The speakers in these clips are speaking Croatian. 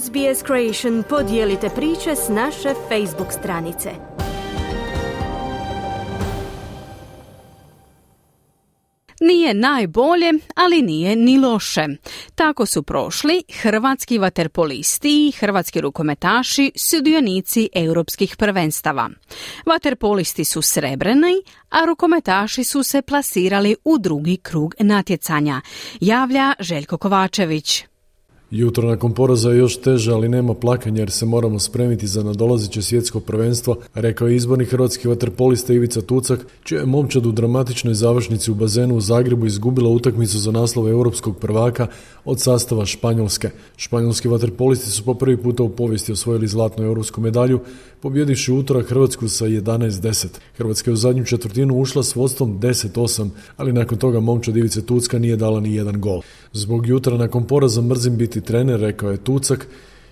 SBS Creation podijelite priče s naše Facebook stranice. Nije najbolje, ali nije ni loše. Tako su prošli hrvatski vaterpolisti i hrvatski rukometaši sudionici europskih prvenstava. Vaterpolisti su srebreni, a rukometaši su se plasirali u drugi krug natjecanja, javlja Željko Kovačević. Jutro nakon poraza je još teže, ali nema plakanja jer se moramo spremiti za nadolazeće svjetsko prvenstvo, rekao je izborni hrvatski vaterpolista Ivica Tucak, čija je momčad u dramatičnoj završnici u bazenu u Zagrebu izgubila utakmicu za naslov europskog prvaka od sastava Španjolske. Španjolski vaterpolisti su po prvi puta u povijesti osvojili zlatnu europsku medalju, pobjedivši utorak Hrvatsku sa 11-10. Hrvatska je u zadnju četvrtinu ušla s vodstvom 10-8, ali nakon toga momčad Ivice Tucka nije dala ni jedan gol. Zbog jutra nakon poraza mrzim biti trener, rekao je Tucak,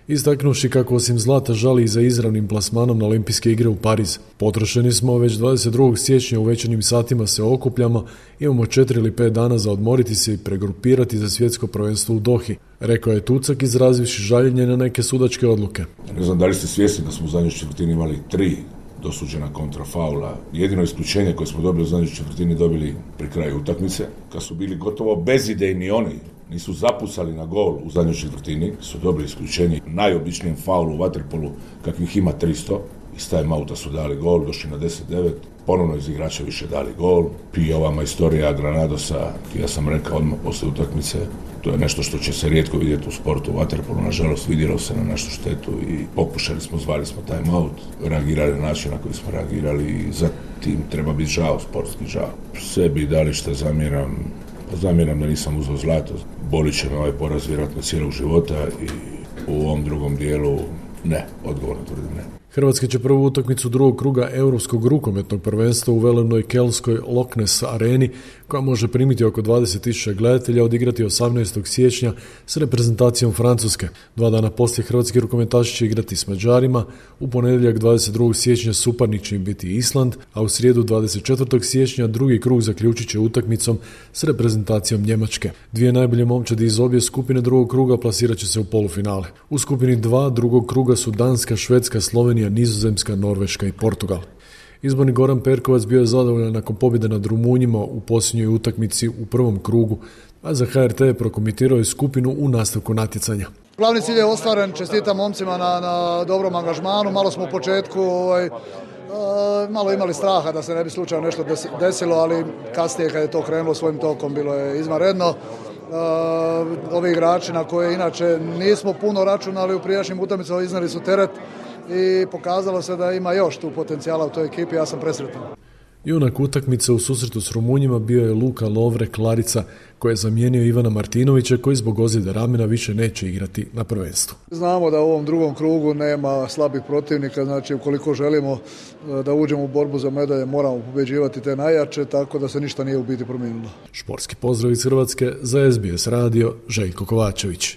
istaknuši kako osim zlata žali i za izravnim plasmanom na olimpijske igre u Pariz. Potrošeni smo već 22. siječnja u večernim satima se okupljamo, imamo 4 ili 5 dana za odmoriti se i pregrupirati za svjetsko prvenstvo u Dohi, rekao je Tucak izrazivši žaljenje na neke sudačke odluke. Ne znam da li ste svjesni da smo u zadnjoj četvrtini imali tri dosuđena kontrafaula. Jedino isključenje koje smo dobili u zadnjoj četvrtini dobili pri kraju utakmice, kad su bili gotovo bezidejni oni nisu zapucali na gol u zadnjoj četvrtini, su dobili isključenje najobičnijem faulu u Waterpolu kakvih ima 300. Iz time auta su dali gol, došli na 10-9, ponovno iz igrača više dali gol. I ova majstorija Granadosa, ja sam rekao odmah poslije utakmice, to je nešto što će se rijetko vidjeti u sportu u Waterpolu, nažalost vidjelo se na našu štetu i pokušali smo, zvali smo time out, reagirali na način na koji smo reagirali i za tim treba biti žao, sportski žao. Sebi da li što zamjeram, zamjeram da nisam uzeo zlato, bolit će me ovaj poraz vjerojatno cijelog života i u ovom drugom dijelu ne, odgovorno tvrdim ne. Hrvatska će prvu utakmicu drugog kruga Europskog rukometnog prvenstva u velenoj kelskoj Loch Ness areni, koja može primiti oko 20.000 gledatelja, odigrati 18. siječnja s reprezentacijom Francuske. Dva dana poslije hrvatski rukometaši će igrati s Mađarima, u ponedjeljak 22. siječnja suparnik će im biti Island, a u srijedu 24. siječnja drugi krug zaključit će utakmicom s reprezentacijom Njemačke. Dvije najbolje momčadi iz obje skupine drugog kruga plasirat će se u polufinale. U skupini dva drugog kruga su Danska, Švedska, Slovenija, Nizozemska, Norveška i Portugal. Izborni Goran Perkovac bio je zadovoljan nakon pobjede nad Rumunjima u posljednjoj utakmici u prvom krugu, a za HRT je prokomitirao je skupinu u nastavku natjecanja. Glavni cilj je ostvaren, čestitam momcima na, na dobrom angažmanu, malo smo u početku ovaj, e, malo imali straha da se ne bi slučajno nešto desilo, ali kasnije kad je to krenulo svojim tokom bilo je izvanredno. E, ovi igrači na koje inače nismo puno računali u prijašnjim utakmicama iznali su teret i pokazalo se da ima još tu potencijala u toj ekipi, ja sam presretan. Junak utakmice u susretu s Rumunjima bio je Luka Lovre Klarica koji je zamijenio Ivana Martinovića koji zbog ozljede ramena više neće igrati na prvenstvu. Znamo da u ovom drugom krugu nema slabih protivnika, znači ukoliko želimo e, da uđemo u borbu za medalje moramo pobeđivati te najjače, tako da se ništa nije u biti promijenilo. Športski pozdrav iz Hrvatske za SBS radio Željko Kovačević.